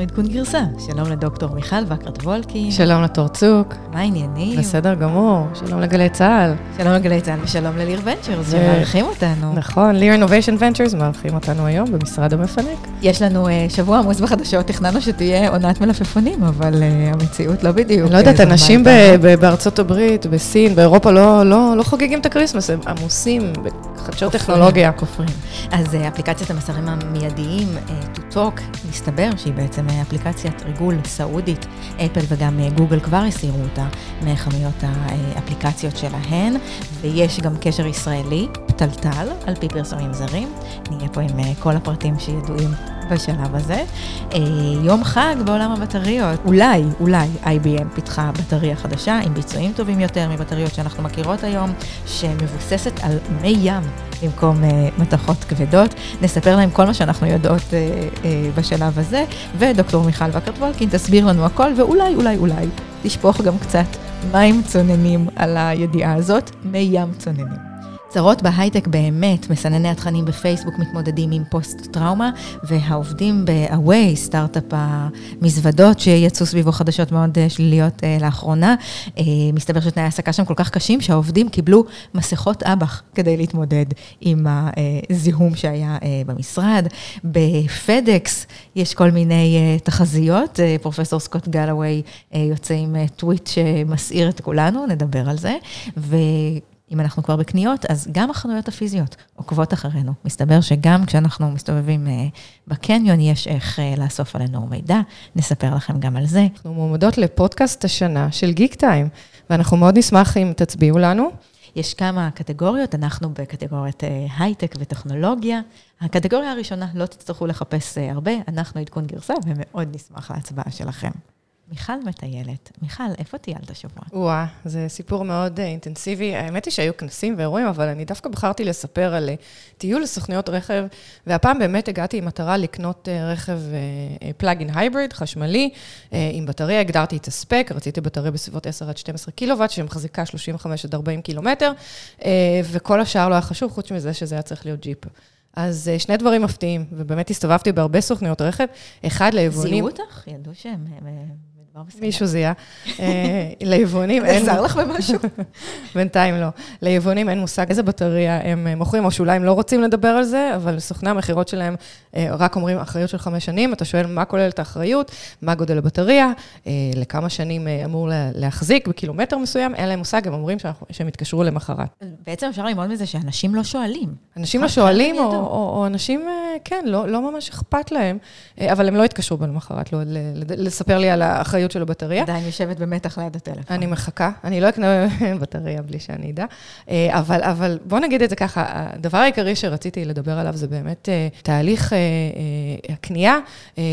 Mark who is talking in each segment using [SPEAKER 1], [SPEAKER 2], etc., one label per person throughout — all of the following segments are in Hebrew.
[SPEAKER 1] אנחנו עדכון גרסה. שלום לדוקטור מיכל דקרת וולקין.
[SPEAKER 2] שלום לתור צוק.
[SPEAKER 1] מה העניינים?
[SPEAKER 2] בסדר גמור. שלום לגלי צה"ל.
[SPEAKER 1] שלום לגלי צה"ל ושלום לליר Ventures, שמארחים אותנו.
[SPEAKER 2] נכון, ליר Innovation Ventures מארחים אותנו היום במשרד המפנק.
[SPEAKER 1] יש לנו uh, שבוע עמוס בחדשות, תכננו שתהיה עונת מלפפונים, אבל uh, המציאות לא בדיוק.
[SPEAKER 2] אני לא יודעת, אנשים בארצות הברית, בסין, באירופה לא, לא, לא חוגגים את ה-Christmas, הם עמוסים בחדשות טכנולוגיה.
[SPEAKER 1] כופרים. אז uh, אפליקציית המסרים המיידיים, to talk, מסתבר שהיא בעצם אפליקציית ריגול סעודית. אפל וגם גוגל כבר הסירו אותה מחנויות האפליקציות שלהן, ויש גם קשר ישראלי, פתלתל, על פי פרסומים זרים. נהיה פה עם כל הפרטים שידועים בשלב הזה. יום חג בעולם הבטריות. אולי, אולי IBM פיתחה בטריה חדשה עם ביצועים טובים יותר מבטריות שאנחנו מכירות היום, שמבוססת על מי ים במקום מתכות כבדות. נספר להם כל מה שאנחנו יודעות בשלב הזה, ודוקטור מיכל וקרת וולקין תסביר לנו הכל, ואולי, אולי, אולי תשפוך גם קצת מים צוננים על הידיעה הזאת, מי ים צוננים. צרות בהייטק באמת, מסנני התכנים בפייסבוק מתמודדים עם פוסט-טראומה, והעובדים ב-Away, סטארט-אפ המזוודות שיצאו סביבו חדשות מאוד שליליות לאחרונה, מסתבר שתנאי העסקה שם כל כך קשים, שהעובדים קיבלו מסכות אב"ח כדי להתמודד עם הזיהום שהיה במשרד. בפדקס יש כל מיני תחזיות, פרופסור סקוט גלווי יוצא עם טוויט שמסעיר את כולנו, נדבר על זה. ו... אם אנחנו כבר בקניות, אז גם החנויות הפיזיות עוקבות אחרינו. מסתבר שגם כשאנחנו מסתובבים בקניון, יש איך לאסוף עלינו מידע, נספר לכם גם על זה.
[SPEAKER 2] אנחנו מועמדות לפודקאסט השנה של גיק טיים, ואנחנו מאוד נשמח אם תצביעו לנו.
[SPEAKER 1] יש כמה קטגוריות, אנחנו בקטגוריית הייטק וטכנולוגיה. הקטגוריה הראשונה, לא תצטרכו לחפש הרבה, אנחנו עדכון גרסה, ומאוד נשמח להצבעה שלכם. מיכל מטיילת. מיכל, איפה טיילת השבוע?
[SPEAKER 2] וואה, זה סיפור מאוד אינטנסיבי. האמת היא שהיו כנסים ואירועים, אבל אני דווקא בחרתי לספר על טיול לסוכניות רכב, והפעם באמת הגעתי עם מטרה לקנות רכב פלאגין הייבריד, חשמלי, עם בטריה, הגדרתי את הספק, רציתי בטריה בסביבות 10 עד 12 קילוואט, שמחזיקה 35 עד 40 קילומטר, וכל השאר לא היה חשוב, חוץ מזה שזה היה צריך להיות ג'יפ. אז שני דברים מפתיעים, ובאמת הסתובבתי בהרבה סוכניות רכב, אחד ליבואנים...
[SPEAKER 1] זיהו אותך? ידעו שהם...
[SPEAKER 2] מישהו זיהה. ליבואנים
[SPEAKER 1] אין... עזר לך במשהו?
[SPEAKER 2] בינתיים לא. ליבואנים אין מושג איזה בטריה הם מוכרים, או שאולי הם לא רוצים לדבר על זה, אבל סוכני המכירות שלהם רק אומרים, אחריות של חמש שנים, אתה שואל מה כוללת האחריות, מה גודל הבטריה, לכמה שנים אמור להחזיק בקילומטר מסוים, אין להם מושג, הם אומרים שהם יתקשרו למחרת.
[SPEAKER 1] בעצם אפשר ללמוד מזה שאנשים לא שואלים.
[SPEAKER 2] אנשים לא שואלים, או אנשים, כן, לא ממש אכפת להם, אבל הם לא יתקשרו למחרת, לספר לי על האחריות. של הבטריה.
[SPEAKER 1] עדיין יושבת במתח ליד הטלפון.
[SPEAKER 2] אני מחכה, אני לא אקנה בטריה בלי שאני אדע, אבל, אבל בוא נגיד את זה ככה, הדבר העיקרי שרציתי לדבר עליו זה באמת תהליך הקנייה.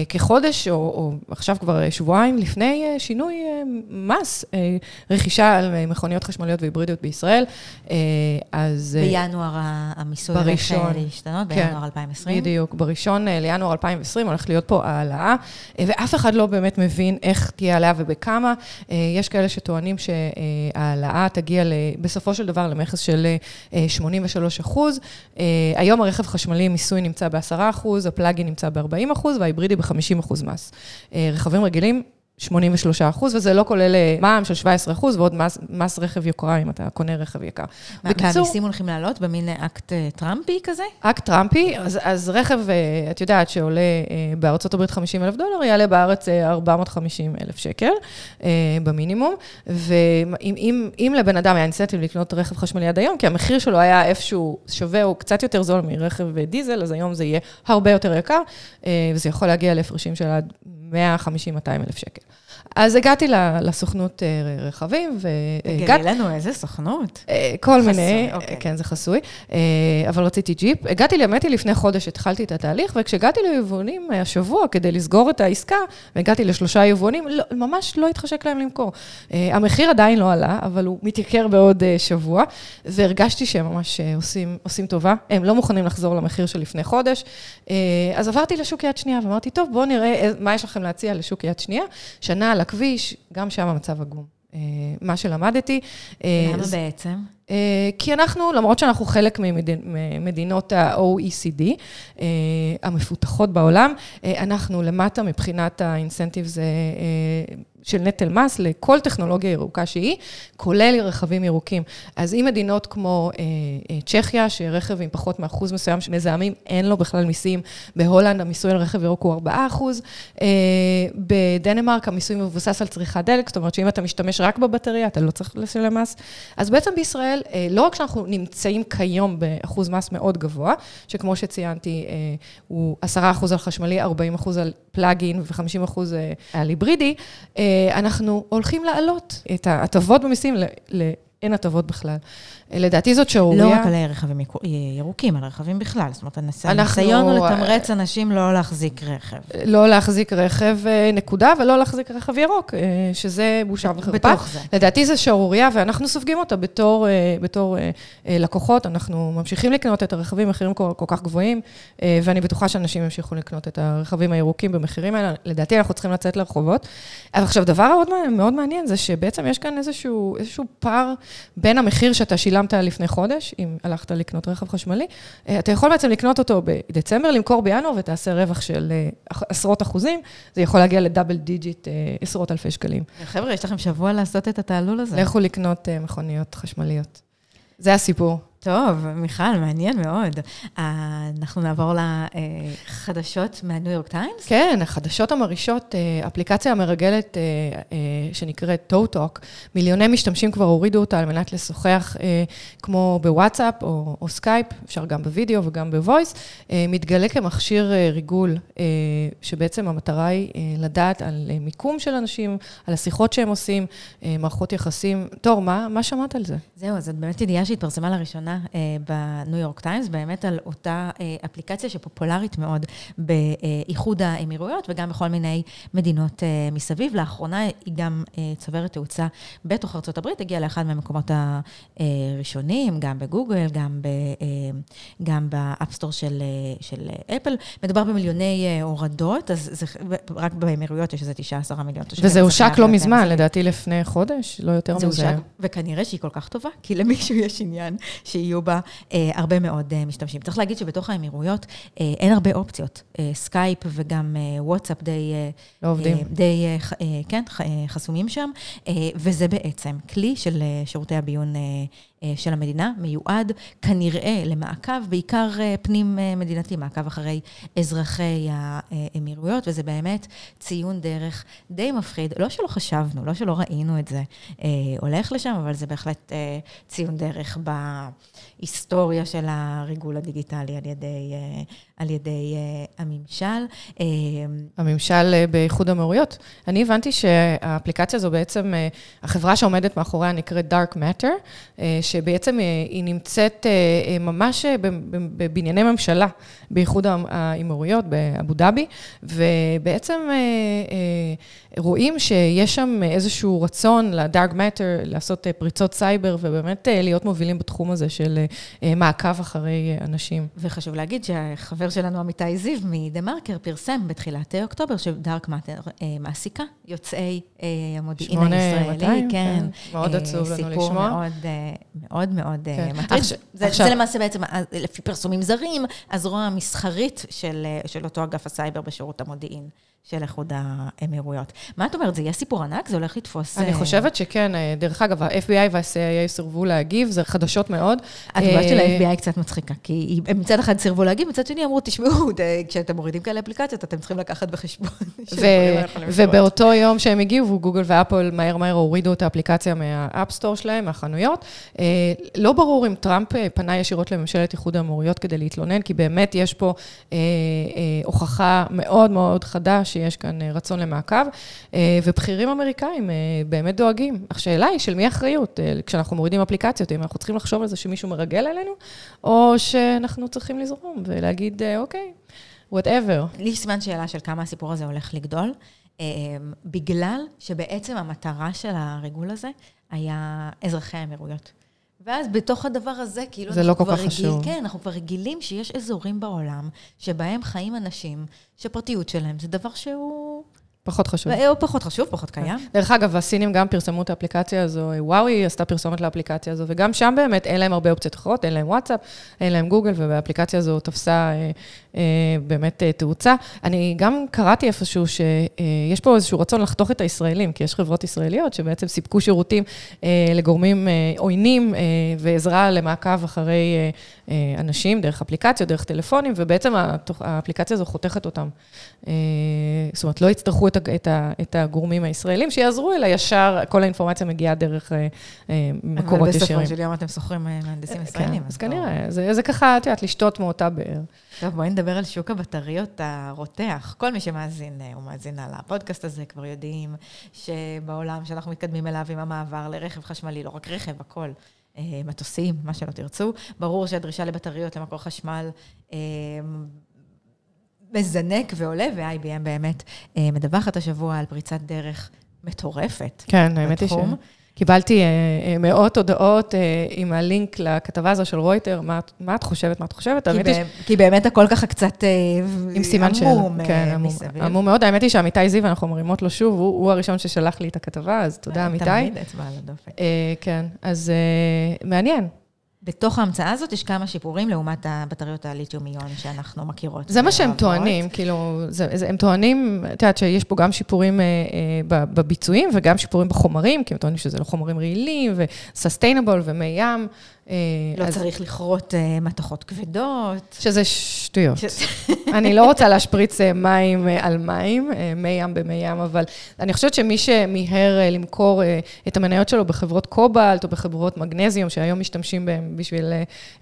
[SPEAKER 2] כחודש, או, או עכשיו כבר שבועיים לפני שינוי מס, רכישה על מכוניות חשמליות והיברידיות בישראל,
[SPEAKER 1] אז... בינואר המיסוי הולך להשתנות, בינואר 2020.
[SPEAKER 2] בדיוק, בראשון לינואר 2020 הולך להיות פה העלאה, ואף אחד לא באמת מבין איך תהיה העלאה ובכמה. יש כאלה שטוענים שההעלאה תגיע בסופו של דבר למכס של 83 אחוז. היום הרכב חשמלי מיסוי נמצא ב-10 אחוז, הפלאג-אין נמצא ב-40 אחוז וההיברידי ב-50 אחוז מס. רכבים רגילים, 83 אחוז, וזה לא כולל מע"מ של 17 אחוז, ועוד מס, מס רכב יוקרה, אם אתה קונה רכב יקר.
[SPEAKER 1] בקיצור... והמיסים הולכים לעלות במין אקט טראמפי כזה?
[SPEAKER 2] אקט טראמפי, אז, אז רכב, את יודעת, שעולה בארצות הברית 50 אלף דולר, יעלה בארץ 450 אלף שקל במינימום, ואם אם, אם לבן אדם היה אינסנטיב לקנות רכב חשמלי עד היום, כי המחיר שלו היה איפשהו שווה, הוא קצת יותר זול מרכב דיזל, אז היום זה יהיה הרבה יותר יקר, וזה יכול להגיע להפרשים של עד 150-200 אלף שקל. אז הגעתי לסוכנות רכבים,
[SPEAKER 1] והגעתי... תגידי לנו, איזה סוכנות?
[SPEAKER 2] כל מיני, כן, זה חסוי, אבל רציתי ג'יפ. הגעתי, האמת היא, לפני חודש התחלתי את התהליך, וכשהגעתי ליבואנים השבוע כדי לסגור את העסקה, והגעתי לשלושה יבואנים, ממש לא התחשק להם למכור. המחיר עדיין לא עלה, אבל הוא מתייקר בעוד שבוע, והרגשתי שהם ממש עושים, עושים טובה. הם לא מוכנים לחזור למחיר של לפני חודש. אז עברתי לשוק יד שנייה, ואמרתי, טוב, בואו נראה מה יש לכם להציע לשוק יד שנייה. שנה על הכביש, גם שם המצב עגום. מה שלמדתי.
[SPEAKER 1] למה בעצם?
[SPEAKER 2] כי אנחנו, למרות שאנחנו חלק ממדינות ה-OECD המפותחות בעולם, אנחנו למטה מבחינת האינסנטיבס של נטל מס לכל טכנולוגיה ירוקה שהיא, כולל רכבים ירוקים. אז אם מדינות כמו אה, אה, צ'כיה, שרכב עם פחות מאחוז מסוים של מזהמים, אין לו בכלל מיסים, בהולנד המיסוי על רכב ירוק הוא 4 אחוז, אה, בדנמרק המיסוי מבוסס על צריכת דלק, זאת אומרת שאם אתה משתמש רק בבטריה, אתה לא צריך לשלם מס. אז בעצם בישראל, אה, לא רק שאנחנו נמצאים כיום באחוז מס מאוד גבוה, שכמו שציינתי, אה, הוא 10 אחוז על חשמלי, 40 אחוז על פלאגין ו-50 אחוז אה, על היברידי, אה, אנחנו הולכים להעלות את ההטבות במיסים לאין הטבות בכלל. לדעתי זאת שערורייה.
[SPEAKER 1] לא רק על רכבים ירוקים, על רכבים בכלל. זאת אומרת, הניסיון הוא לתמרץ אנשים לא להחזיק רכב.
[SPEAKER 2] לא להחזיק רכב, אה, נקודה, ולא להחזיק רכב ירוק, אה, שזה בושה וחרפה.
[SPEAKER 1] בתוך זה.
[SPEAKER 2] לדעתי זו שערורייה, ואנחנו סופגים אותה בתור, אה, בתור לקוחות. אנחנו ממשיכים לקנות את הרכבים במחירים כל, כל כך גבוהים, ואני בטוחה שאנשים ימשיכו לקנות את הרכבים הירוקים במחירים האלה. לדעתי אנחנו צריכים לצאת לרחובות. אבל עכשיו, דבר מאוד, מאוד מעניין זה שבעצם יש כאן איזשהו, איזשהו פער בין המחיר שאתה שילמת שילמת לפני חודש, אם הלכת לקנות רכב חשמלי, אה, אתה יכול בעצם לקנות אותו בדצמבר, למכור בינואר ותעשה רווח של אה, עשרות אחוזים, זה יכול להגיע ל-double digit, אה, עשרות אלפי שקלים.
[SPEAKER 1] חבר'ה, יש לכם שבוע לעשות את התעלול הזה.
[SPEAKER 2] לכו לקנות מכוניות חשמליות. זה הסיפור.
[SPEAKER 1] טוב, מיכל, מעניין מאוד. אנחנו נעבור לחדשות מה-New York Times?
[SPEAKER 2] כן, החדשות המרעישות, אה, אפליקציה המרגלת אה, אה, שנקראת ToTok, מיליוני משתמשים כבר הורידו אותה על מנת לשוחח כמו בוואטסאפ או, או סקייפ, אפשר גם בווידאו וגם ב-voice, מתגלה כמכשיר ריגול, שבעצם המטרה היא לדעת על מיקום של אנשים, על השיחות שהם עושים, מערכות יחסים. תור, מה, מה שמעת על זה?
[SPEAKER 1] זהו, זאת באמת ידיעה שהתפרסמה לראשונה אה, בניו יורק טיימס, באמת על אותה אה, אפליקציה שפופולרית מאוד באיחוד האמירויות וגם בכל מיני מדינות אה, מסביב. לאחרונה היא גם צוברת תאוצה בתוך הברית, הגיעה לאחד מהמקומות הראשונים, גם בגוגל, גם, ב, גם ב-App Store של, של אפל. מדובר במיליוני הורדות, אז זה, רק באמירויות יש איזה 19 מיליון
[SPEAKER 2] תושבים. וזה הושק לא מזמן, לדעתי לפני חודש, לא יותר מזה. זה הושק,
[SPEAKER 1] וכנראה שהיא כל כך טובה, כי למישהו יש עניין שיהיו בה אה, הרבה מאוד אה, משתמשים. צריך להגיד שבתוך האמירויות אה, אין הרבה אופציות. אה, סקייפ וגם אה, וואטסאפ די... אה,
[SPEAKER 2] לא עובדים.
[SPEAKER 1] אה, די, אה, אה, כן, אה, חסומים שם, אה, וזה בעצם כלי של אה, שירותי הביון אה, של המדינה, מיועד כנראה למעקב, בעיקר אה, פנים-מדינתי, מעקב אחרי אזרחי האמירויות, וזה באמת ציון דרך די מפחיד. לא שלא חשבנו, לא שלא ראינו את זה אה, הולך לשם, אבל זה בהחלט ציון דרך בהיסטוריה של הריגול הדיגיטלי על ידי, על ידי הממשל.
[SPEAKER 2] הממשל באיחוד האמירויות. אני הבנתי שהאפליקציה הזו בעצם, החברה שעומדת מאחוריה נקראת Dark Matter, שבעצם אה, היא נמצאת אה, אה, ממש בבנייני ממשלה באיחוד האמירויות, באבו דאבי, ובעצם רואים שיש שם איזשהו רצון לדארק מטר לעשות פריצות סייבר, ובאמת להיות מובילים בתחום הזה של מעקב אחרי אנשים.
[SPEAKER 1] וחשוב להגיד שהחבר שלנו, עמיתי זיו, מ-TheMarker, פרסם בתחילת אוקטובר, ש-DarkMatter מעסיקה יוצאי המודיעין הישראלי.
[SPEAKER 2] 8200, כן. כן. מאוד עצוב לנו לשמוע. סיפור
[SPEAKER 1] מאוד מאוד מאוד אה, כן. מטריד. זה, עכשיו... זה למעשה בעצם, אה, לפי פרסומים זרים, הזרוע המסחרית של, אה, של אותו אגף הסייבר בשירות המודיעין. של איחוד האמירויות. מה את אומרת, זה יהיה סיפור ענק? זה הולך לתפוס...
[SPEAKER 2] אני חושבת שכן. דרך אגב, ה-FBI וה-CIA סירבו להגיב, זה חדשות מאוד.
[SPEAKER 1] התגובה של ה-FBI קצת מצחיקה, כי הם מצד אחד סירבו להגיב, מצד שני אמרו, תשמעו, כשאתם מורידים כאלה אפליקציות, אתם צריכים לקחת בחשבון.
[SPEAKER 2] ובאותו יום שהם הגיבו, גוגל ואפל מהר מהר הורידו את האפליקציה מה-App Store שלהם, מהחנויות. לא ברור אם טראמפ פנה ישירות לממשלת איחוד האמירויות כדי להתלונן, כי באמת יש פה הוכחה מאוד מאוד חדה שיש כאן אה, רצון למעקב, אה, ובכירים אמריקאים אה, באמת דואגים. השאלה היא של מי האחריות כשאנחנו מורידים אפליקציות, אם אנחנו צריכים לחשוב על זה שמישהו מרגל עלינו, או שאנחנו צריכים לזרום ולהגיד, אוקיי, whatever.
[SPEAKER 1] לי סימן שאלה של כמה הסיפור הזה הולך לגדול, בגלל שבעצם המטרה של הריגול הזה היה אזרחי האמירויות. ואז בתוך הדבר הזה, כאילו...
[SPEAKER 2] זה לא כל כך חשוב.
[SPEAKER 1] כן, אנחנו כבר רגילים שיש אזורים בעולם שבהם חיים אנשים שפרטיות שלהם זה דבר שהוא...
[SPEAKER 2] פחות חשוב.
[SPEAKER 1] הוא פחות חשוב, פחות קיים.
[SPEAKER 2] דרך אגב, הסינים גם פרסמו את האפליקציה הזו, וואוי עשתה פרסומת לאפליקציה הזו, וגם שם באמת אין להם הרבה אופציות אחרות, אין להם וואטסאפ, אין להם גוגל, ובאפליקציה הזו תפסה אה, אה, באמת אה, תאוצה. אני גם קראתי איפשהו שיש פה איזשהו רצון לחתוך את הישראלים, כי יש חברות ישראליות שבעצם סיפקו שירותים אה, לגורמים אה, עוינים אה, ועזרה למעקב אחרי אה, אה, אנשים דרך אפליקציות, דרך טלפונים, ובעצם האפליקציה הזו חותכת אותם. אה, זאת אומרת, לא יצטרכו את, הגורמים הישראלים שיעזרו, אלא ישר כל האינפורמציה מגיעה דרך אה, מקורות ישירים.
[SPEAKER 1] אבל בסופו של יום אתם שוכרים מהנדסים ישראלים.
[SPEAKER 2] כן, אז כנראה, זה ככה, את יודעת, לשתות מאותה באר.
[SPEAKER 1] טוב, בואי נדבר על שוק הבטריות הרותח. כל מי שמאזין או מאזינה לפודקאסט הזה כבר יודעים שבעולם שאנחנו מתקדמים אליו עם המעבר לרכב חשמלי, לא רק רכב, הכל. מטוסים, מה שלא תרצו. ברור שהדרישה לבטריות למקור חשמל מזנק ועולה, ו-IBM באמת אה, מדווחת השבוע על פריצת דרך מטורפת.
[SPEAKER 2] כן, האמת היא ש... קיבלתי אה, אה, מאות הודעות עם הלינק לכתבה הזו של רויטר, מה, מה את חושבת, מה את חושבת?
[SPEAKER 1] כי, ב- ש... כי באמת הכל ככה קצת
[SPEAKER 2] עם סימן. עמום כן, עמום. עמום מאוד. האמת היא שעמיתי זיו, אנחנו מרימות לו שוב, הוא, הוא הראשון ששלח לי את הכתבה, אז תודה, עמיתי.
[SPEAKER 1] תמיד אצבע על הדופק.
[SPEAKER 2] כן, אז מעניין.
[SPEAKER 1] בתוך ההמצאה הזאת יש כמה שיפורים לעומת הבטריות הליתיומיון שאנחנו מכירות.
[SPEAKER 2] זה מה שהם טוענים, כאילו, זה, זה, הם טוענים, את יודעת שיש פה גם שיפורים אה, אה, בביצועים וגם שיפורים בחומרים, כי הם טוענים שזה לא חומרים רעילים ו-sustainable ומי ים.
[SPEAKER 1] אה, לא אז... צריך לכרות uh, מתכות כבדות.
[SPEAKER 2] שזה שטויות. אני לא רוצה להשפריץ uh, מים על מים, מי ים במי ים, אבל אני חושבת שמי שמיהר למכור את המניות שלו בחברות קובלט או בחברות מגנזיום, שהיום משתמשים בהם בשביל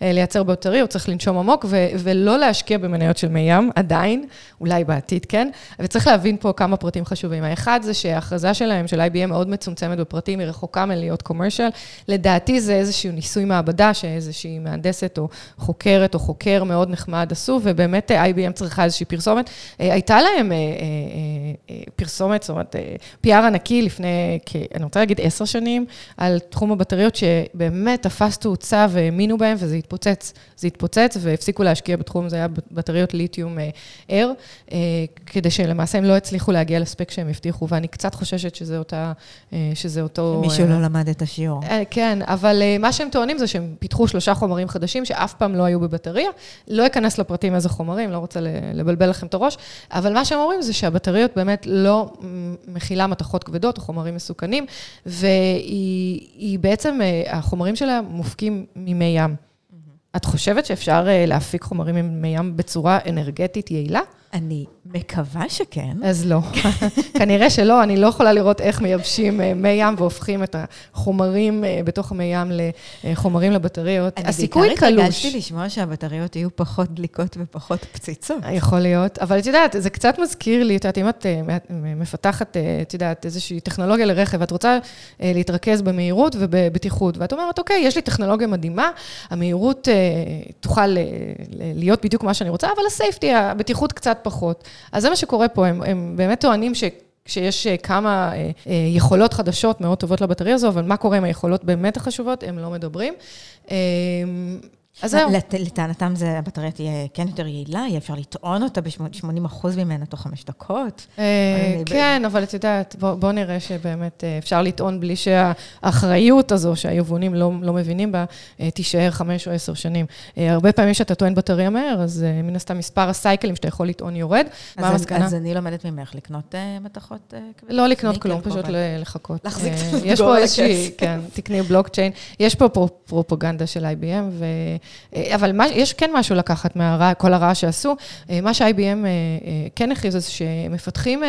[SPEAKER 2] לייצר בטרי, הוא צריך לנשום עמוק ו- ולא להשקיע במניות של מי ים, עדיין, אולי בעתיד כן. וצריך להבין פה כמה פרטים חשובים. האחד זה שההכרזה שלהם, של IBM, מאוד מצומצמת בפרטים, היא רחוקה מלהיות קומרשל. לדעתי זה איזשהו ניסוי מעבדה. שאיזושהי מהנדסת או חוקרת או חוקר מאוד נחמד עשו, ובאמת אה, IBM צריכה איזושהי פרסומת. אה, הייתה להם אה, פרסומת, זאת אומרת, PR ענקי לפני, אני רוצה להגיד עשר שנים, על תחום הבטריות, שבאמת תפס תאוצה והאמינו בהם, וזה התפוצץ. זה התפוצץ, והפסיקו להשקיע בתחום, זה היה בטריות ליתיום ער, כדי שלמעשה הם לא הצליחו להגיע לספק שהם הבטיחו, ואני קצת חוששת שזה אותה, שזה אותו...
[SPEAKER 1] מישהו לא למד את השיעור.
[SPEAKER 2] כן, אבל מה שהם טוענים זה שהם הם פיתחו שלושה חומרים חדשים שאף פעם לא היו בבטריה. לא אכנס לפרטים איזה חומרים, לא רוצה לבלבל לכם את הראש, אבל מה שהם אומרים זה שהבטריות באמת לא מכילה מתכות כבדות או חומרים מסוכנים, והיא בעצם, אה, החומרים שלה מופקים ממי ים. את חושבת שאפשר אה, להפיק חומרים ממי ים בצורה אנרגטית יעילה?
[SPEAKER 1] אני מקווה שכן.
[SPEAKER 2] אז לא. כנראה שלא, אני לא יכולה לראות איך מייבשים אה, מי ים והופכים את החומרים אה, בתוך המי ים לחומרים לבטריות.
[SPEAKER 1] הסיכוי קלוש. אני בעיקר התרגשתי לשמוע שהבטריות יהיו פחות דליקות ופחות פציצות.
[SPEAKER 2] יכול להיות, אבל את יודעת, זה קצת מזכיר לי, את יודעת, אם את אה, מפתחת, את יודעת, איזושהי טכנולוגיה לרכב, ואת רוצה להתרכז במהירות ובבטיחות, ואת אומרת, אוקיי, יש לי טכנולוגיה מדהימה, המהירות תוכל להיות בדיוק מה שאני רוצה, אבל הסייפטי, הבטיחות קצת פחות. אז זה מה שקורה פה, הם, הם באמת טוענים ש... כשיש אה, כמה אה, אה, יכולות חדשות מאוד טובות לבטריה הזו, אבל מה קורה עם היכולות באמת החשובות, הם לא מדברים.
[SPEAKER 1] אז זהו. לטענתם הבטריה תהיה כן יותר יעילה, יהיה אפשר לטעון אותה ב-80% אחוז ממנה תוך חמש דקות.
[SPEAKER 2] אה, כן, אבל את יודעת, בואו נראה שבאמת אה, אפשר לטעון בלי שהאחריות הזו, שהיבואנים לא, לא מבינים בה, אה, תישאר חמש או עשר שנים. הרבה פעמים כשאתה טוען בטריה מהר, אז מן הסתם מספר הסייקלים שאתה יכול לטעון יורד.
[SPEAKER 1] מה המסקנה? אז אני לומדת ממך לקנות מתכות כבדות.
[SPEAKER 2] לא לקנות כלום, פשוט לחכות.
[SPEAKER 1] להחזיק את
[SPEAKER 2] יש פה איזושהי, כן, תקני בלוקצ'יין. יש פה פרופגנדה של IBM, אבל מה, יש כן משהו לקחת מכל הרעה שעשו. אה, מה ש-IBM אה, כן הכריז, זה שהם מפתחים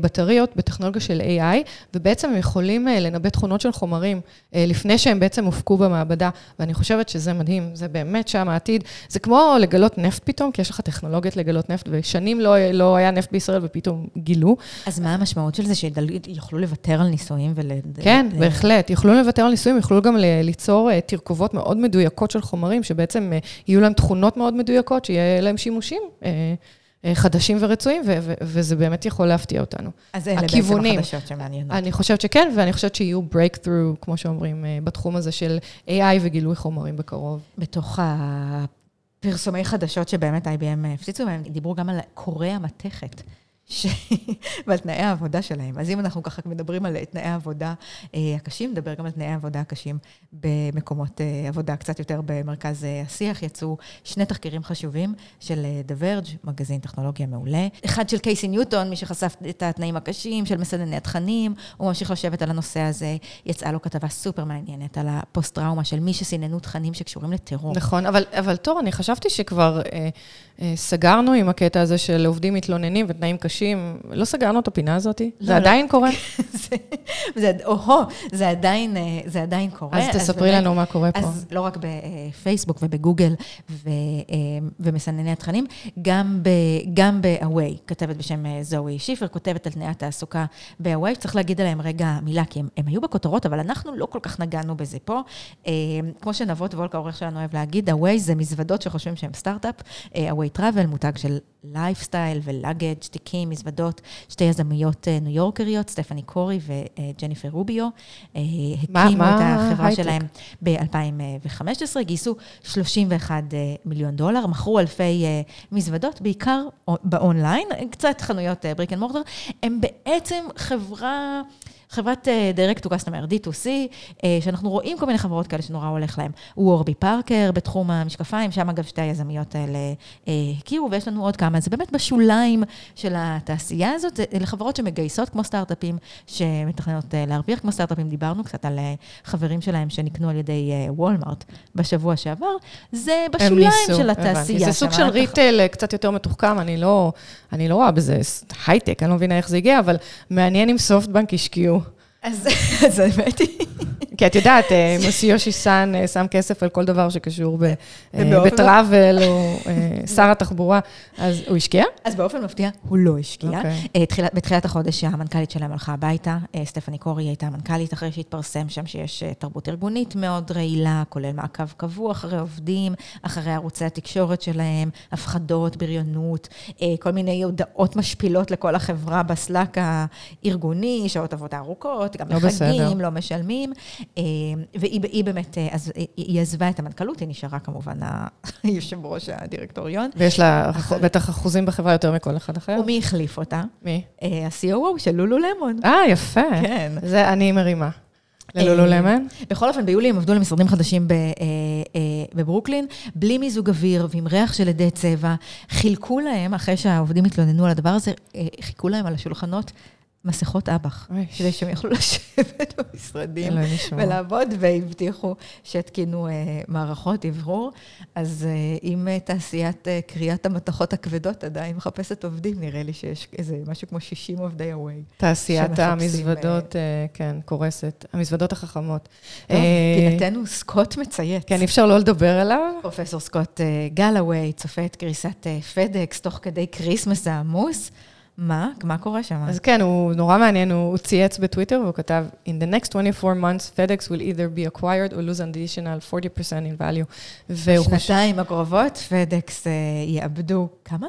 [SPEAKER 2] בטריות בטכנולוגיה של AI, ובעצם הם יכולים לנבא תכונות של חומרים לפני שהם בעצם הופקו במעבדה, ואני חושבת שזה מדהים, זה באמת שם העתיד. זה כמו לגלות נפט פתאום, כי יש לך טכנולוגיות לגלות נפט, ושנים לא, לא היה נפט בישראל ופתאום גילו.
[SPEAKER 1] אז מה המשמעות של זה, שיוכלו לוותר על ניסויים ול...
[SPEAKER 2] כן, בהחלט. יוכלו לוותר על ניסויים, יוכלו גם ליצור תרכובות מאוד מדויקות של חומרים, שבעצם אה, יהיו להם תכונות מאוד מדויקות, שיהיה להם שימושים. אה, אה, חדשים ורצויים, וזה באמת יכול להפתיע אותנו.
[SPEAKER 1] אז אלה הכיוונים, בעצם החדשות שמעניינות.
[SPEAKER 2] אני חושבת שכן, ואני חושבת שיהיו breakthrough, כמו שאומרים, בתחום הזה של AI וגילוי חומרים בקרוב.
[SPEAKER 1] בתוך הפרסומי חדשות שבאמת IBM הפציצו בהם, דיברו גם על קורי המתכת. ש... ועל תנאי העבודה שלהם. אז אם אנחנו ככה מדברים על תנאי העבודה אה, הקשים, נדבר גם על תנאי העבודה הקשים במקומות אה, עבודה קצת יותר במרכז אה, השיח. יצאו שני תחקירים חשובים של The Verge, מגזין טכנולוגיה מעולה. אחד של קייסי ניוטון, מי שחשף את התנאים הקשים של מסנני התכנים, הוא ממשיך לשבת על הנושא הזה. יצאה לו כתבה סופר מעניינת על הפוסט-טראומה של מי שסיננו תכנים שקשורים לטרור.
[SPEAKER 2] נכון, אבל, אבל תור, אני חשבתי שכבר אה, אה, סגרנו עם הקטע הזה של עובדים מתלוננים ותנאים קשים. חודשים, לא סגרנו את הפינה הזאת? לא, זה לא. עדיין קורה?
[SPEAKER 1] זה, או-הו, זה עדיין, אה, זה עדיין קורה.
[SPEAKER 2] אז תספרי אז לנו מה קורה פה.
[SPEAKER 1] אז לא רק בפייסבוק ובגוגל ו, אה, ומסנני התכנים, גם, ב, גם ב-Away, כתבת בשם אה, זוהי שיפר, כותבת על תנאי התעסוקה ב-Away, צריך להגיד עליהם רגע מילה, כי הם, הם היו בכותרות, אבל אנחנו לא כל כך נגענו בזה פה. כמו שנבות וולקה, העורך שלנו אוהב להגיד, Away זה מזוודות שחושבים שהם סטארט-אפ, Away Travel, מותג של lifestyle ו luggage, תיקים, מזוודות, שתי יזמיות אה, ניו יורקריות, סטפני קורי וג'ניפר רוביו. אה, הקימו את החברה הייטק? שלהם ב-2015, גייסו 31 אה, מיליון דולר, מכרו אלפי מזוודות, בעיקר באונליין, קצת חנויות brick and mortar. הם בעצם חברה... חברת uh, Direct to Customer, D2C, uh, שאנחנו רואים כל מיני חברות כאלה שנורא הולך להם. וורבי פארקר בתחום המשקפיים, שם אגב שתי היזמיות האלה uh, הכירו, ויש לנו עוד כמה. זה באמת בשוליים של התעשייה הזאת, אלה חברות שמגייסות כמו סטארט-אפים, שמתכננות להרוויח כמו סטארט-אפים. דיברנו קצת על חברים שלהם שנקנו על ידי וולמארט בשבוע שעבר. זה בשוליים ניסו, של התעשייה.
[SPEAKER 2] זה סוג של ריטייל קצת יותר מתוחכם, אני לא, אני לא רואה בזה הייטק, אני לא מבינה איך זה הגיע, אבל מעניין אם סופטבנק השקיעו.
[SPEAKER 1] אז האמת היא...
[SPEAKER 2] כי את יודעת, אה, מוסי יושי סאן אה, שם כסף על כל דבר שקשור בטראבל, או אה, שר התחבורה, אז הוא השקיע?
[SPEAKER 1] אז באופן מפתיע, הוא לא השקיע. אוקיי. בתחילת החודש המנכ"לית שלהם הלכה הביתה, סטפני קורי הייתה המנכ"לית, אחרי שהתפרסם שם שיש תרבות ארגונית מאוד רעילה, כולל מעקב קבוע אחרי עובדים, אחרי ערוצי התקשורת שלהם, הפחדות, בריונות, כל מיני הודעות משפילות לכל החברה בסלאק הארגוני, שעות עבודה ארוכות, גם לא בחגים, לא משלמים. אה, והיא באמת, אה, אז היא עזבה את המנכ"לות, היא נשארה כמובן היושב ראש הדירקטוריון.
[SPEAKER 2] ויש לה בטח אחוזים בחברה יותר מכל אחד אחר.
[SPEAKER 1] ומי החליף אותה?
[SPEAKER 2] מי?
[SPEAKER 1] אה, ה-COO של לולו למון.
[SPEAKER 2] אה, יפה. כן. זה אני מרימה. ללולו למן?
[SPEAKER 1] בכל אופן, ביולי הם עבדו למשרדים חדשים בברוקלין, בלי מיזוג אוויר ועם ריח של עדי צבע. חילקו להם, אחרי שהעובדים התלוננו על הדבר הזה, חיכו להם על השולחנות מסכות אב"ח, כדי שהם יוכלו לשבת במשרדים ולעבוד, והבטיחו שיתקינו uh, מערכות אוורור. אז uh, אם uh, תעשיית uh, קריאת המתכות הכבדות עדיין מחפשת עובדים, נראה לי שיש איזה משהו כמו 60 עובדי הווי.
[SPEAKER 2] תעשיית המזוודות, אה, כן, קורסת. המזוודות החכמות.
[SPEAKER 1] פינתנו סקוט מצייץ.
[SPEAKER 2] כן, אי אפשר לא לדבר עליו.
[SPEAKER 1] פרופסור סקוט גלווי צופה את קריסת פדקס תוך כדי כריסמס העמוס. מה? מה קורה שם?
[SPEAKER 2] אז כן, הוא נורא מעניין, הוא צייץ בטוויטר והוא כתב, In the next 24 months, FedEx will either be acquired or lose an additional 40% in value.
[SPEAKER 1] בשנתיים הקרובות, FedEx אה, יאבדו כמה?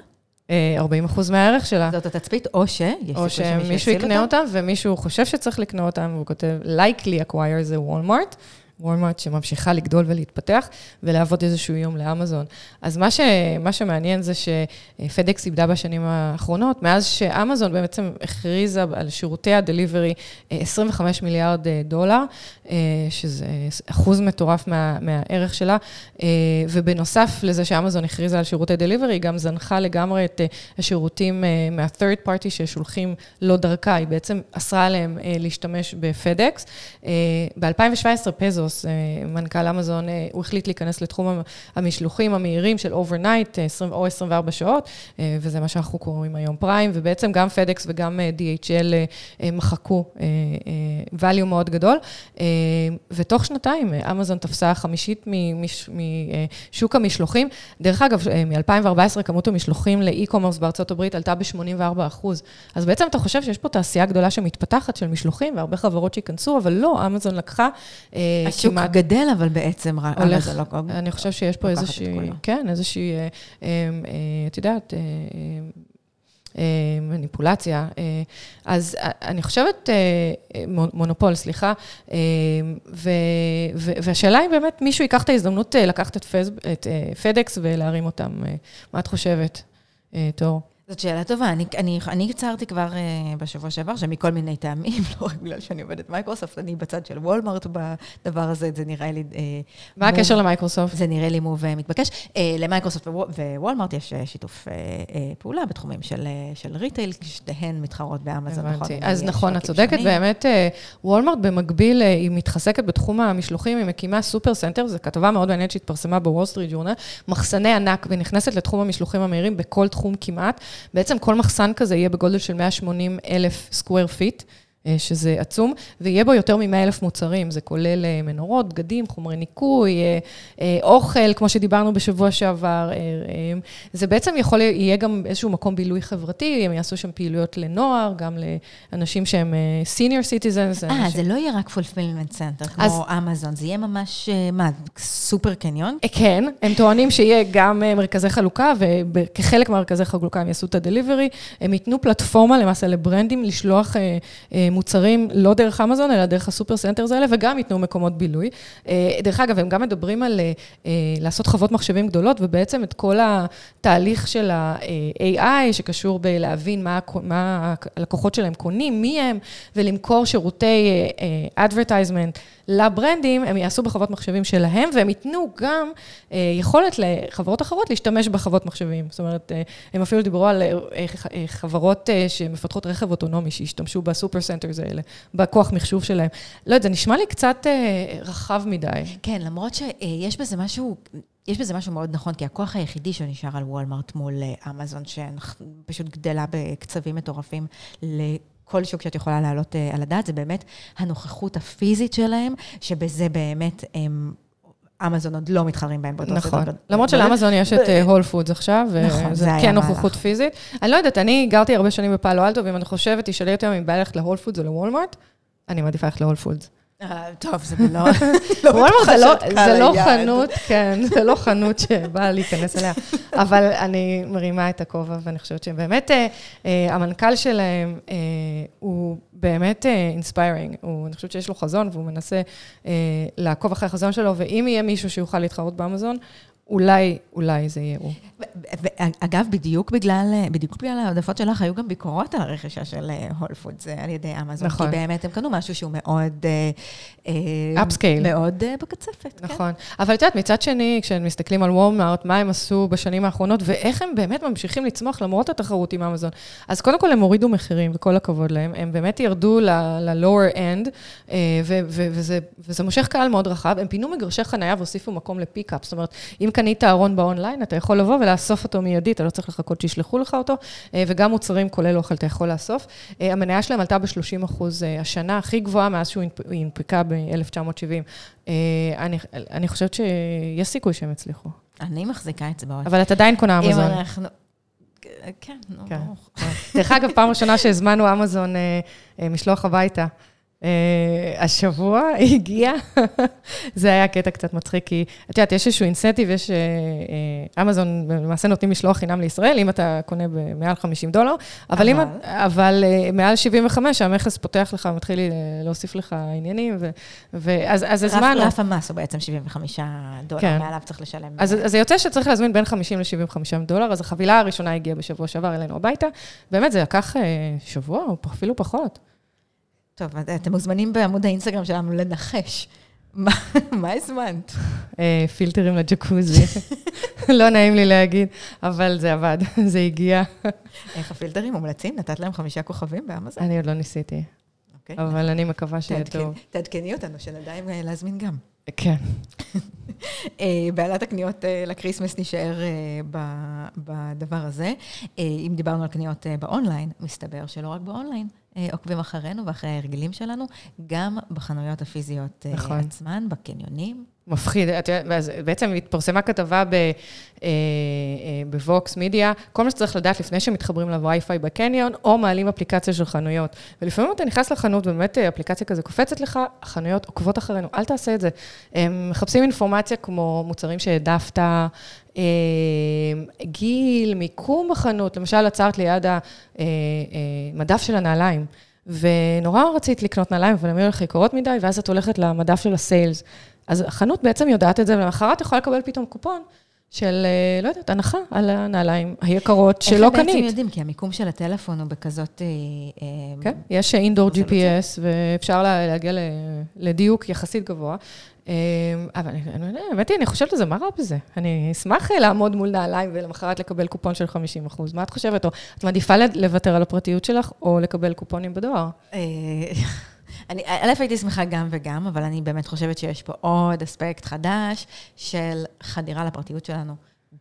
[SPEAKER 2] 40 אה, אחוז מהערך שלה.
[SPEAKER 1] זאת התצפית, או ש...
[SPEAKER 2] או שמישהו יקנה אותם, ומישהו חושב שצריך לקנות אותם, והוא כותב, likely acquire זה וולמארט. וולמארט שממשיכה לגדול ולהתפתח, ולהוות איזשהו איום לאמזון. אז מה, ש, מה שמעניין זה שפדקס איבדה בשנים האחרונות, מאז שאמזון בעצם הכריזה על שירותי הדליברי 25 מיליארד אה, דולר, אה, שזה אחוז מטורף מה, מהערך שלה, אה, ובנוסף לזה שאמזון הכריזה על שירותי delivery, היא גם זנחה לגמרי את השירותים מה-third party ששולחים לא דרכה, היא בעצם אסרה עליהם להשתמש בפדקס. ב-2017 ג'ף בזוס, אה, מנכ"ל אמזון, אה, הוא החליט להיכנס לתחום המשלוחים המהירים של overnight, אה, או 24 שעות, וזה מה שאנחנו קוראים היום פריים, ובעצם גם פדקס וגם DHL מחקו value מאוד גדול, ותוך שנתיים אמזון תפסה חמישית משוק המשלוחים. דרך אגב, מ-2014 כמות המשלוחים לאי-קומרס בארצות הברית עלתה ב-84 אחוז. אז בעצם אתה חושב שיש פה תעשייה גדולה שמתפתחת של משלוחים, והרבה חברות שייכנסו, אבל לא, אמזון לקחה
[SPEAKER 1] השוק כמעט... גדל, אבל בעצם רק...
[SPEAKER 2] הולך, לא, אני חושב שיש פה איזושהי, כן, איזושהי, אה, אה, אה, את יודעת, מניפולציה. אז אני חושבת, מונופול, סליחה, והשאלה אם באמת מישהו ייקח את ההזדמנות לקחת את פדקס ולהרים אותם. מה את חושבת, תור?
[SPEAKER 1] זאת שאלה טובה. אני, אני, אני הצהרתי כבר אה, בשבוע שעבר שמכל מיני טעמים, לא רק בגלל שאני עובדת מייקרוסופט, אני בצד של וולמארט בדבר הזה, זה נראה לי... אה,
[SPEAKER 2] מה move, הקשר למייקרוסופט?
[SPEAKER 1] זה נראה לי move מתבקש. אה, למייקרוסופט ווולמארט יש שיתוף אה, אה, פעולה בתחומים של, אה, של retail, שתיהן מתחרות באמזון.
[SPEAKER 2] הבנתי. אז נכון, את צודקת, באמת, וולמארט במקביל, היא מתחזקת בתחום המשלוחים, היא מקימה super center, זו כתבה מאוד מעניינת שהתפרסמה בוול סטריט ג'ורנל, מחסני ענק, ונכנסת לתחום המשלוחים המהירים בכל תחום כמעט. בעצם כל מחסן כזה יהיה בגודל של 180 אלף square feet. אה, שזה עצום, ויהיה בו יותר מ-100 אלף מוצרים, זה כולל אה, מנורות, בגדים, חומרי ניקוי, אה, אוכל, כמו שדיברנו בשבוע שעבר. זה בעצם יכול, יהיה גם איזשהו מקום בילוי חברתי, הם יעשו שם פעילויות לנוער, גם לאנשים שהם senior citizens.
[SPEAKER 1] אה, זה לא יהיה רק fulfillment center, כמו אמזון, זה יהיה ממש, מה, סופר קניון?
[SPEAKER 2] כן, הם טוענים שיהיה גם מרכזי חלוקה, וכחלק מהמרכזי חלוקה הם יעשו את ה delivery, הם ייתנו פלטפורמה למעשה לברנדים לשלוח מוצרים לא דרך אמזון, אלא דרך ה super centers האלה, וגם ייתנו מקומות בילוי. אה, דרך אגב, הם גם מדברים על אה, לעשות חוות מחשבים גדולות, ובעצם את כל התהליך של ה-AI, שקשור בלהבין מה, מה הלקוחות שלהם קונים, מי הם, ולמכור שירותי אה, advertisement. לברנדים, הם יעשו בחוות מחשבים שלהם, והם ייתנו גם אה, יכולת לחברות אחרות להשתמש בחוות מחשבים. זאת אומרת, אה, הם אפילו דיברו על אה, אה, חברות אה, שמפתחות רכב אוטונומי, שישתמשו ב super centers האלה, בכוח מחשוב שלהם. לא יודעת, זה נשמע לי קצת אה, רחב מדי.
[SPEAKER 1] כן, למרות שיש בזה משהו... יש בזה משהו מאוד נכון, כי הכוח היחידי שנשאר על וולמארט מול אה, אמזון, שפשוט גדלה בקצבים מטורפים כל שוק שאת יכולה להעלות uh, על הדעת, זה באמת הנוכחות הפיזית שלהם, שבזה באמת הם... אמזון עוד לא מתחרים בהם באותו
[SPEAKER 2] נכון. סדר. למרות שלאמזון יש את הול אה, פודס עכשיו, וזה נכון, כן נוכחות פיזית. אני לא יודעת, אני גרתי הרבה שנים בפאלו אלטו, ואם אני חושבת, תשאלי אותי אם בא לי ללכת להול פודס או לוולמארט, אני מעדיפה ללכת להול פודס.
[SPEAKER 1] אה, טוב, זה לא...
[SPEAKER 2] וולמרט זה לא חנות, כן, זה לא חנות שבאה להיכנס אליה, אבל אני מרימה את הכובע, ואני חושבת שבאמת אה, אה, המנכ"ל שלהם הוא באמת inspiring, אני חושבת שיש לו חזון, והוא מנסה לעקוב אחרי החזון שלו, ואם יהיה מישהו שיוכל להתחרות באמזון, אולי, אולי זה יהיה הוא.
[SPEAKER 1] אגב, בדיוק בגלל, בדיוק בגלל ההעדפות שלך, היו גם ביקורות על הרכישה של הול אה, פודס על ידי אמזון. נכון. כי באמת הם קנו משהו שהוא מאוד...
[SPEAKER 2] upscale.
[SPEAKER 1] אה, אה, מאוד בקצפת.
[SPEAKER 2] כן. נכון. כן. אבל את יודעת, מצד שני, כשמסתכלים על וולמארט, מה הם עשו בשנים האחרונות, ואיך הם באמת ממשיכים לצמוח למרות התחרות עם אמזון. אז קודם כל הם הורידו מחירים, וכל הכבוד להם. הם באמת ירדו ל-lower end, וזה, וזה מושך קהל מאוד רחב. הם פינו מגרשי חנייה והוסיפו מקום ל pickup. זאת אומרת, אם קנית ארון באונליין, אתה יכול לבוא ולאסוף אותו מיידית, אתה לא צריך לחכות שישלחו לך אותו, אה, וגם מוצרים כולל אוכל אתה יכול לאסוף. אה, המניה שלהם עלתה ב-30 אחוז אה, השנה, הכי גבוהה מאז שהוא הנפקה ב-1970. אני, אני חושבת שיש סיכוי שהם יצליחו.
[SPEAKER 1] אני מחזיקה אצבעות.
[SPEAKER 2] אבל את עדיין קונה אמזון.
[SPEAKER 1] אם אנחנו... כן, נו, כן. ברור.
[SPEAKER 2] דרך אגב, פעם ראשונה שהזמנו אמזון משלוח הביתה. Uh, השבוע הגיע, זה היה קטע קצת מצחיק, כי את יודעת, יש איזשהו אינסנטיב, יש, אמזון uh, למעשה נותנים משלוח חינם לישראל, אם אתה קונה במעל 50 דולר, אבל. אם, אבל מעל 75, המכס פותח לך ומתחיל להוסיף לך עניינים, ואז אז הזמנו.
[SPEAKER 1] רף המס הוא בעצם 75 דולר, כן. מעליו צריך לשלם.
[SPEAKER 2] אז, אז זה יוצא שצריך להזמין בין 50 ל-75 דולר, אז החבילה הראשונה הגיעה בשבוע שעבר אלינו הביתה, באמת, זה לקח שבוע, או אפילו פחות.
[SPEAKER 1] טוב, אתם מוזמנים בעמוד האינסטגרם שלנו לנחש. מה הזמנת?
[SPEAKER 2] אה, פילטרים לג'קוזי. לא נעים לי להגיד, אבל זה עבד, זה הגיע.
[SPEAKER 1] איך הפילטרים מומלצים? נתת להם חמישה כוכבים באמזון?
[SPEAKER 2] אני עוד לא ניסיתי. אוקיי. אבל אני מקווה שיהיה טוב.
[SPEAKER 1] תעדכני אותנו, שנדע אם אה, להזמין גם.
[SPEAKER 2] כן.
[SPEAKER 1] אה, בעלת הקניות לקריסמס נשאר בדבר הזה. אם דיברנו על קניות באונליין, מסתבר שלא רק באונליין. אה, עוקבים אחרינו ואחרי ההרגלים שלנו, גם בחנויות הפיזיות אה, נכון. עצמן, בקניונים.
[SPEAKER 2] מפחיד. את יודעת, בעצם התפרסמה כתבה אה, בווקס מידיה, כל מה שצריך לדעת לפני שמתחברים לווי-פיי בקניון, או מעלים אפליקציה של חנויות. ולפעמים אתה נכנס לחנות, ובאמת אפליקציה כזה קופצת לך, החנויות עוקבות אחרינו, אל תעשה את זה. הם מחפשים אינפורמציה כמו מוצרים שהעדפת, גיל, מיקום בחנות, למשל עצרת ליד המדף של הנעליים. ונורא רצית לקנות נעליים, אבל הם היו לך יקרות מדי, ואז את הולכת למדף של הסיילס. אז החנות בעצם יודעת את זה, ולמחרת יכולה לקבל פתאום קופון, של, אה, לא יודעת, הנחה על הנעליים היקרות שלא קנית. איך
[SPEAKER 1] בעצם יודעים? כי המיקום של הטלפון הוא בכזאת... אה,
[SPEAKER 2] אה, כן, יש אינדור GPS, ואפשר להגיע לדיוק יחסית גבוה. אבל האמת היא, אני חושבת על זה, מה רע בזה? אני אשמח לעמוד מול נעליים ולמחרת לקבל קופון של 50 אחוז. מה את חושבת? או את מעדיפה לוותר על הפרטיות שלך, או לקבל קופונים בדואר?
[SPEAKER 1] אני, א', הייתי שמחה גם וגם, אבל אני באמת חושבת שיש פה עוד אספקט חדש של חדירה לפרטיות שלנו.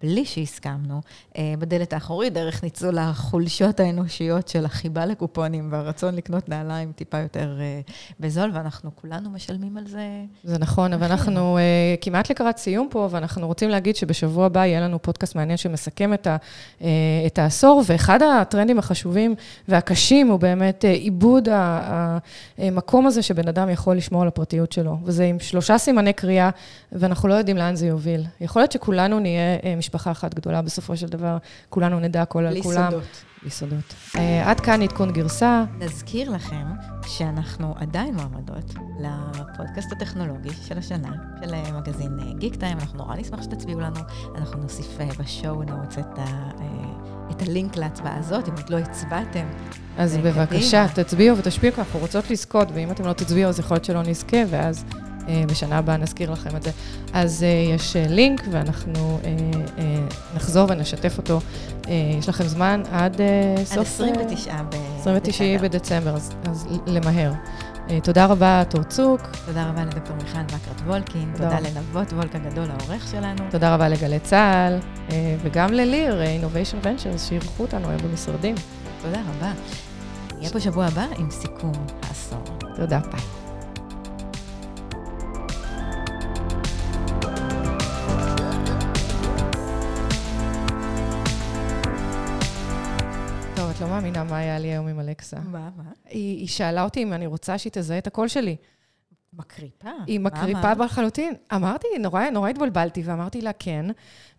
[SPEAKER 1] בלי שהסכמנו, אה, בדלת האחורית, דרך ניצול החולשות האנושיות של החיבה לקופונים והרצון לקנות נעליים טיפה יותר אה, בזול, ואנחנו כולנו משלמים על זה.
[SPEAKER 2] זה נכון, אבל אנחנו אה, כמעט לקראת סיום פה, ואנחנו רוצים להגיד שבשבוע הבא יהיה לנו פודקאסט מעניין שמסכם את, ה, את העשור, ואחד הטרנדים החשובים והקשים הוא באמת עיבוד המקום הזה שבן אדם יכול לשמור על הפרטיות שלו, וזה עם שלושה סימני קריאה, ואנחנו לא יודעים לאן זה יוביל. יכול להיות שכולנו נהיה משפחה אחת גדולה בסופו של דבר, כולנו נדע הכל על כולם. בלי סודות. בלי סודות. Uh, עד כאן עדכון גרסה.
[SPEAKER 1] נזכיר לכם שאנחנו עדיין מועמדות לפודקאסט הטכנולוגי של השנה, של אה, מגזין גיק uh, טיים, אנחנו נורא נשמח שתצביעו לנו, אנחנו נוסיף uh, בשואו נוטס את, ה, uh, את הלינק להצבעה הזאת, אם עוד לא הצבעתם.
[SPEAKER 2] אז בבקשה, תצביעו ותשפיעו, אנחנו רוצות לזכות, ואם אתם לא תצביעו, אז יכול להיות שלא נזכה, ואז... אה, בשנה הבאה נזכיר לכם את זה. אז אה, יש אה, לינק ואנחנו נחזור ונשתף אותו. יש לכם זמן עד סוף... עד
[SPEAKER 1] 29 בדצמבר.
[SPEAKER 2] 29 בדצמבר, אז, אז למהר. תודה רבה, תור צוק.
[SPEAKER 1] תודה רבה לדוקטור מיכל וקרת וולקין. תודה, תודה לנבות וולק הגדול, העורך שלנו.
[SPEAKER 2] תודה רבה לגלי צה"ל, וגם לליר, Innovation Ventures, שאירחו אותנו היום במשרדים.
[SPEAKER 1] תודה רבה. נהיה פה שבוע הבא עם סיכום העשור.
[SPEAKER 2] תודה, ביי. מה היה לי היום עם אלכסה.
[SPEAKER 1] מה, מה?
[SPEAKER 2] היא, היא שאלה אותי אם אני רוצה שהיא תזהה את הקול שלי.
[SPEAKER 1] מקריפה?
[SPEAKER 2] היא מקריפה לחלוטין. אמרתי, נורא, נורא התבלבלתי, ואמרתי לה כן,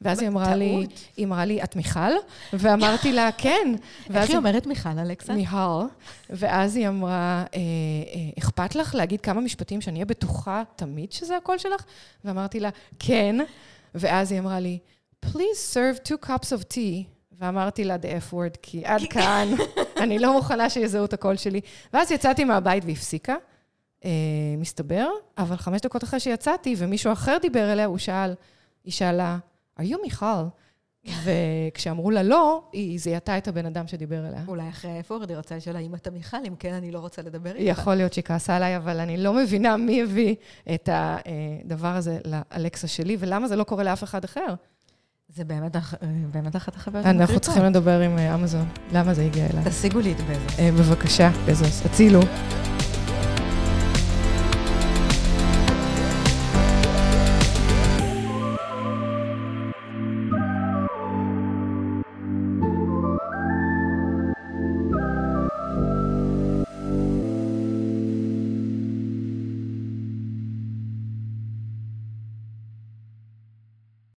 [SPEAKER 2] ואז היא אמרה לי, היא אמרה לי, את מיכל? ואמרתי לה, כן.
[SPEAKER 1] איך היא אומרת מיכל, אלכסה?
[SPEAKER 2] מיכל. ואז היא אמרה, אה, אה, אכפת לך להגיד כמה משפטים שאני אהיה בטוחה תמיד שזה הקול שלך? ואמרתי לה, כן. ואז היא אמרה לי, please serve two cups of tea. ואמרתי לה the F word, כי עד כאן, אני לא מוכנה שיזהו את הקול שלי. ואז יצאתי מהבית והפסיקה, אה, מסתבר, אבל חמש דקות אחרי שיצאתי, ומישהו אחר דיבר אליה, הוא שאל, היא שאלה, are you מיכל? וכשאמרו לה לא, היא זיהתה את הבן אדם שדיבר אליה.
[SPEAKER 1] אולי אחרי ה-F-word היא רוצה לשאול, האם אתה מיכל? אם כן, אני לא רוצה לדבר איתך.
[SPEAKER 2] יכול להיות שהיא כעסה עליי, אבל אני לא מבינה מי הביא את הדבר הזה לאלקסה שלי, ולמה זה לא קורה לאף אחד אחר.
[SPEAKER 1] זה באמת, באמת אחת
[SPEAKER 2] המקריפות. אנחנו צריכים לדבר עם אה, אמזון, למה זה הגיע אליי.
[SPEAKER 1] תשיגו לי את בזוס.
[SPEAKER 2] אה, בבקשה, בזוס, הצילו.